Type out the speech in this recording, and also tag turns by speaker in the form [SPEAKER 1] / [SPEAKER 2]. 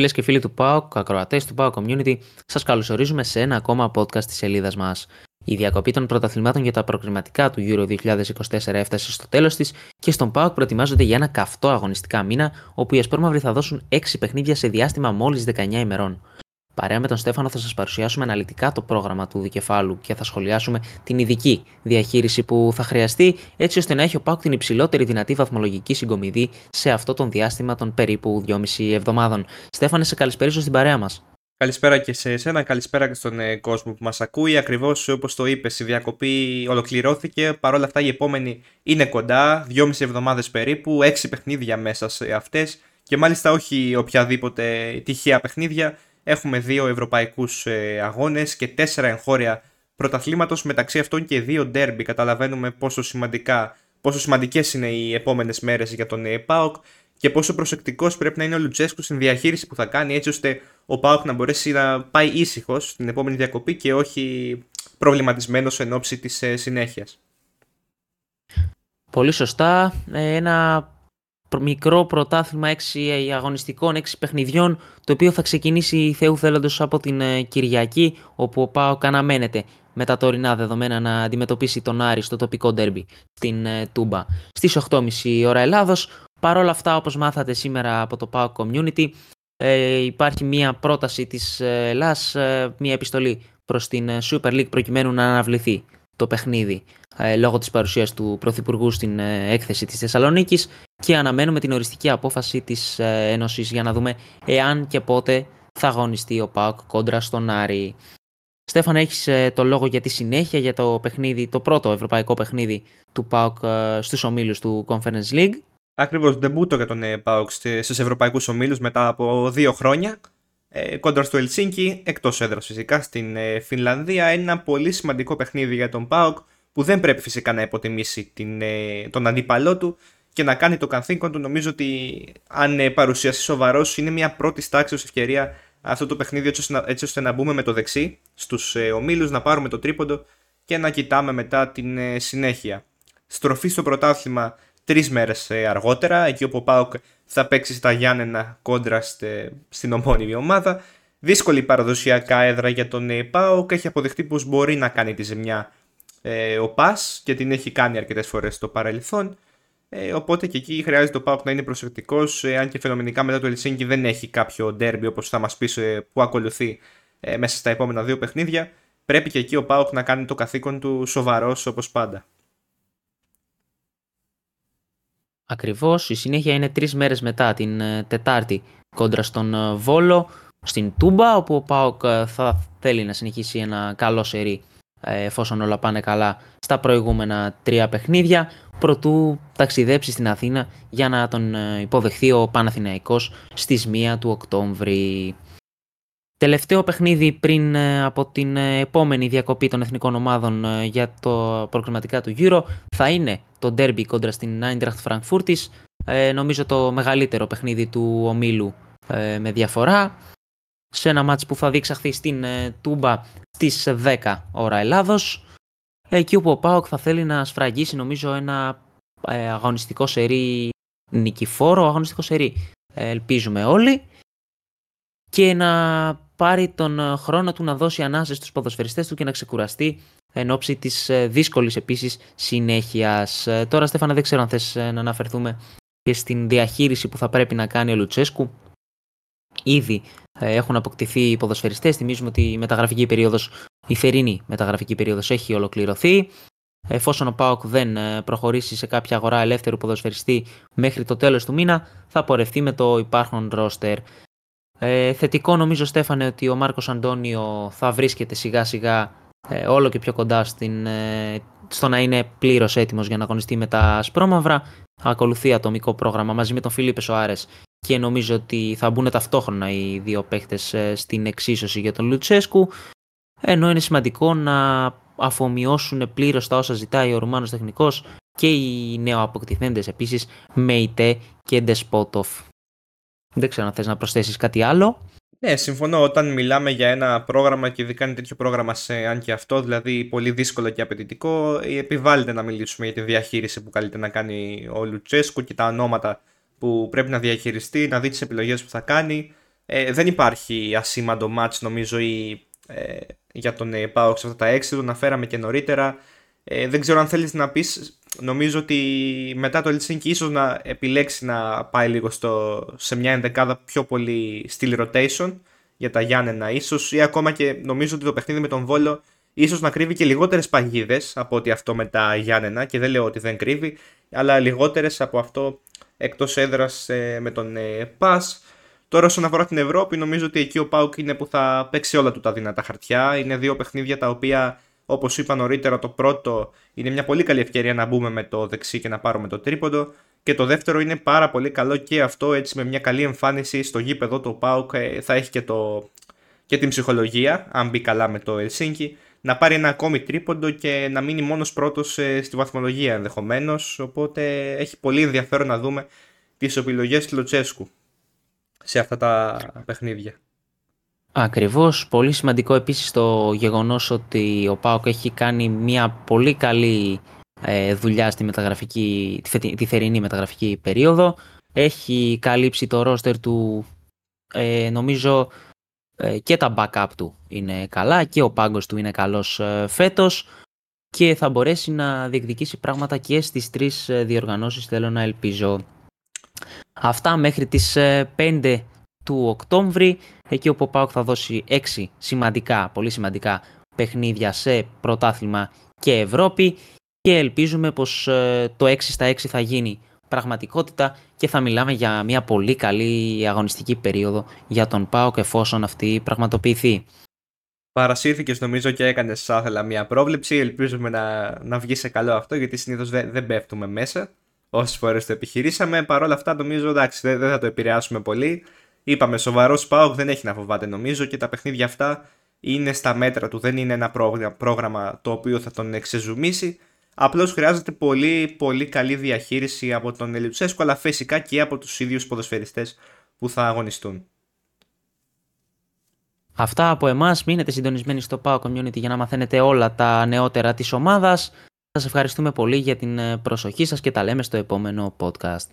[SPEAKER 1] Φίλες και φίλοι του ΠΑΟΚ, ακροατές του ΠΑΟΚ Community, σας καλωσορίζουμε σε ένα ακόμα podcast της σελίδας μας. Η διακοπή των πρωταθλημάτων για τα προκριματικά του Euro 2024 έφτασε στο τέλος της και στον ΠΑΟΚ προετοιμάζονται για ένα καυτό αγωνιστικά μήνα, όπου οι Ασπρόμαυροι θα δώσουν 6 παιχνίδια σε διάστημα μόλις 19 ημερών. Παρέα με τον Στέφανο θα σας παρουσιάσουμε αναλυτικά το πρόγραμμα του δικεφάλου και θα σχολιάσουμε την ειδική διαχείριση που θα χρειαστεί έτσι ώστε να έχει ο ΠΑΟΚ την υψηλότερη δυνατή βαθμολογική συγκομιδή σε αυτό το διάστημα των περίπου 2,5 εβδομάδων. Στέφανε, σε καλησπέρισω στην παρέα μας.
[SPEAKER 2] Καλησπέρα και σε εσένα, καλησπέρα και στον ε, κόσμο που μας ακούει. Ακριβώς όπως το είπες, η διακοπή ολοκληρώθηκε. Παρ' όλα αυτά η επόμενη είναι κοντά, 2,5 εβδομάδες περίπου, 6 παιχνίδια μέσα σε αυτές. Και μάλιστα όχι οποιαδήποτε τυχαία παιχνίδια, Έχουμε δύο ευρωπαϊκούς ε, αγώνες και τέσσερα εγχώρια πρωταθλήματος, μεταξύ αυτών και δύο ντέρμπι. Καταλαβαίνουμε πόσο, σημαντικά, πόσο σημαντικές είναι οι επόμενες μέρες για τον ε, ΠΑΟΚ και πόσο προσεκτικός πρέπει να είναι ο Λουτσέσκου στην διαχείριση που θα κάνει έτσι ώστε ο ΠΑΟΚ να μπορέσει να πάει ήσυχος στην επόμενη διακοπή και όχι προβληματισμένος εν ώψη της ε, συνέχειας.
[SPEAKER 1] Πολύ σωστά. Ένα μικρό πρωτάθλημα 6 αγωνιστικών, 6 παιχνιδιών, το οποίο θα ξεκινήσει Θεού θέλοντος από την ε, Κυριακή, όπου ο ΠΑΟΚ αναμένεται με τα τωρινά δεδομένα να αντιμετωπίσει τον Άρη στο τοπικό ντέρμπι στην ε, Τούμπα στις 8.30 ώρα Ελλάδος. Παρ' όλα αυτά, όπως μάθατε σήμερα από το ΠΑΟΚ Community, ε, υπάρχει μια πρόταση της Ελλάς, μια επιστολή προς την Super League προκειμένου να αναβληθεί το παιχνίδι ε, λόγω της παρουσίας του Πρωθυπουργού στην ε, έκθεση της Θεσσαλονίκης και αναμένουμε την οριστική απόφαση της ε, Ένωσης για να δούμε εάν και πότε θα αγωνιστεί ο ΠΑΟΚ κόντρα στον Άρη. Στέφαν, έχεις το λόγο για τη συνέχεια για το παιχνίδι, το πρώτο ευρωπαϊκό παιχνίδι του ΠΑΟΚ στους ομίλους του Conference League;
[SPEAKER 2] Ακριβώς, ντεμπούτο για τον ΠΑΟΚ στους ευρωπαϊκούς ομίλους μετά από δύο χρόνια κόντρα στο Ελσίνκι, εκτός έδρας φυσικά στην Φινλανδία. Ένα πολύ σημαντικό παιχνίδι για τον ΠΑΟΚ που δεν πρέπει φυσικά να υποτιμήσει την, ε, τον αντίπαλό του και να κάνει το καθήκον του. Νομίζω ότι αν ε, παρουσιάσει σοβαρός, είναι μια πρώτη τάξη ευκαιρία αυτό το παιχνίδι έτσι ώστε, να, έτσι ώστε να μπούμε με το δεξί στους ε, ομίλους, να πάρουμε το τρίποντο και να κοιτάμε μετά την ε, συνέχεια. Στροφή στο πρωτάθλημα τρεις μέρες αργότερα, εκεί όπου ο Πάοκ θα παίξει στα Γιάννενα κόντρα στην ομόνιμη ομάδα. Δύσκολη παραδοσιακά έδρα για τον Πάοκ, έχει αποδεχτεί πως μπορεί να κάνει τη ζημιά ε, ο Πας και την έχει κάνει αρκετές φορές στο παρελθόν. Ε, οπότε και εκεί χρειάζεται ο Πάουκ να είναι προσεκτικός, ε, αν και φαινομενικά μετά το Ελσίνκι δεν έχει κάποιο ντέρμπι όπως θα μας πεις ε, που ακολουθεί ε, μέσα στα επόμενα δύο παιχνίδια. Πρέπει και εκεί ο Πάουκ να κάνει το καθήκον του σοβαρός όπως πάντα.
[SPEAKER 1] Ακριβώς. Η συνέχεια είναι τρεις μέρες μετά την Τετάρτη κόντρα στον Βόλο, στην Τούμπα, όπου ο Πάουκ θα θέλει να συνεχίσει ένα καλό σερί ε, εφόσον όλα πάνε καλά στα προηγούμενα τρία παιχνίδια προτού ταξιδέψει στην Αθήνα για να τον ε, υποδεχθεί ο Παναθηναϊκός στις 1 του Οκτώβρη. Τελευταίο παιχνίδι πριν ε, από την επόμενη διακοπή των εθνικών ομάδων για το προκριματικά του Euro θα είναι το derby κόντρα στην Eintracht Frankfurt νομίζω το μεγαλύτερο παιχνίδι του ομίλου με διαφορά. Σε ένα μάτς που θα διεξαχθεί στην Τούμπα στις 10 ώρα Ελλάδος. Εκεί όπου ο Πάοκ θα θέλει να σφραγίσει νομίζω ένα ε, αγωνιστικό σερί νικηφόρο, αγωνιστικό σερί ε, ελπίζουμε όλοι. Και να πάρει τον χρόνο του να δώσει ανάσες στους ποδοσφαιριστές του και να ξεκουραστεί εν ώψη της ε, δύσκολης επίσης συνέχειας. Τώρα Στέφανα δεν ξέρω αν θες να αναφερθούμε και στην διαχείριση που θα πρέπει να κάνει ο Λουτσέσκου Ήδη ε, έχουν αποκτηθεί οι ποδοσφαιριστές. Θυμίζουμε ότι η μεταγραφική περίοδος, η θερινή μεταγραφική περίοδος έχει ολοκληρωθεί. Εφόσον ο ΠΑΟΚ δεν ε, προχωρήσει σε κάποια αγορά ελεύθερου ποδοσφαιριστή μέχρι το τέλος του μήνα, θα πορευτεί με το υπάρχον ρόστερ. Ε, θετικό νομίζω Στέφανε ότι ο Μάρκος Αντώνιο θα βρίσκεται σιγά σιγά ε, όλο και πιο κοντά στην, ε, στο να είναι πλήρως έτοιμος για να αγωνιστεί με τα σπρώμαυρα. Ακολουθεί ατομικό πρόγραμμα μαζί με τον Φιλίπε Σοάρες και νομίζω ότι θα μπουν ταυτόχρονα οι δύο παίχτες ε, στην εξίσωση για τον Λουτσέσκου ενώ είναι σημαντικό να αφομοιώσουν πλήρως τα όσα ζητάει ο Ρουμάνος τεχνικός και οι νεοαποκτηθέντες επίσης Μεϊτέ και Ντεσπότοφ. Δεν ξέρω αν θες να προσθέσεις κάτι άλλο.
[SPEAKER 2] Ναι, συμφωνώ. Όταν μιλάμε για ένα πρόγραμμα και ειδικά είναι τέτοιο πρόγραμμα σε αν και αυτό, δηλαδή πολύ δύσκολο και απαιτητικό, επιβάλλεται να μιλήσουμε για τη διαχείριση που καλείται να κάνει ο Λουτσέσκου και τα ονόματα που πρέπει να διαχειριστεί, να δει τις επιλογές που θα κάνει. Ε, δεν υπάρχει ασήμαντο μάτς νομίζω ή, ε, για τον ε, Πάοκ σε αυτά τα έξι, το αναφέραμε και νωρίτερα. Ε, δεν ξέρω αν θέλεις να πεις, νομίζω ότι μετά το Helsinki ίσως να επιλέξει να πάει λίγο στο, σε μια ενδεκάδα πιο πολύ στυλ rotation για τα Γιάννενα ίσως ή ακόμα και νομίζω ότι το παιχνίδι με τον Βόλο ίσως να κρύβει και λιγότερες παγίδες από ότι αυτό με τα Γιάννενα και δεν λέω ότι δεν κρύβει αλλά λιγότερες από αυτό εκτός έδρας ε, με τον ε, Πας. Τώρα όσον αφορά την Ευρώπη νομίζω ότι εκεί ο Πάουκ είναι που θα παίξει όλα του τα δυνατά χαρτιά. Είναι δύο παιχνίδια τα οποία όπως είπα νωρίτερα το πρώτο είναι μια πολύ καλή ευκαιρία να μπούμε με το δεξί και να πάρουμε το τρίποντο. Και το δεύτερο είναι πάρα πολύ καλό και αυτό έτσι με μια καλή εμφάνιση στο γήπεδο το Πάουκ ε, θα έχει και, το, και την ψυχολογία αν μπει καλά με το Ελσίνκι να πάρει ένα ακόμη τρίποντο και να μείνει μόνος πρώτος ε, στη βαθμολογία ενδεχομένως οπότε έχει πολύ ενδιαφέρον να δούμε τις επιλογές του Λοτσέσκου σε αυτά τα παιχνίδια.
[SPEAKER 1] Ακριβώς. Πολύ σημαντικό επίσης το γεγονός ότι ο ΠΑΟΚ έχει κάνει μια πολύ καλή ε, δουλειά στη μεταγραφική, τη θερινή μεταγραφική περίοδο. Έχει καλύψει το ρόστερ του, ε, νομίζω ε, και τα backup του είναι καλά και ο πάγκος του είναι καλός φέτος και θα μπορέσει να διεκδικήσει πράγματα και στις τρεις διοργανώσεις θέλω να ελπίζω. Αυτά μέχρι τις 5 του Οκτώβρη, εκεί όπου ο ΠΑΟΚ θα δώσει 6 σημαντικά, πολύ σημαντικά παιχνίδια σε πρωτάθλημα και Ευρώπη και ελπίζουμε πως ε, το 6 στα 6 θα γίνει πραγματικότητα και θα μιλάμε για μια πολύ καλή αγωνιστική περίοδο για τον ΠΑΟΚ εφόσον αυτή πραγματοποιηθεί.
[SPEAKER 2] Παρασύρθηκες νομίζω και έκανες άθελα μια πρόβλεψη. Ελπίζουμε να, να βγει σε καλό αυτό γιατί συνήθως δεν, δεν πέφτουμε μέσα. Όσες φορές το επιχειρήσαμε. Παρ' όλα αυτά νομίζω εντάξει δεν, δεν θα το επηρεάσουμε πολύ. Είπαμε, σοβαρός Πάοκ δεν έχει να φοβάται νομίζω και τα παιχνίδια αυτά είναι στα μέτρα του. Δεν είναι ένα πρόγραμμα το οποίο θα τον εξεζουμίσει. Απλώς χρειάζεται πολύ πολύ καλή διαχείριση από τον Ελιουτσέσκο αλλά φυσικά και από τους ίδιους ποδοσφαιριστές που θα αγωνιστούν.
[SPEAKER 1] Αυτά από εμάς. Μείνετε συντονισμένοι στο PAO Community για να μαθαίνετε όλα τα νεότερα της ομάδας. Σας ευχαριστούμε πολύ για την προσοχή σας και τα λέμε στο επόμενο podcast.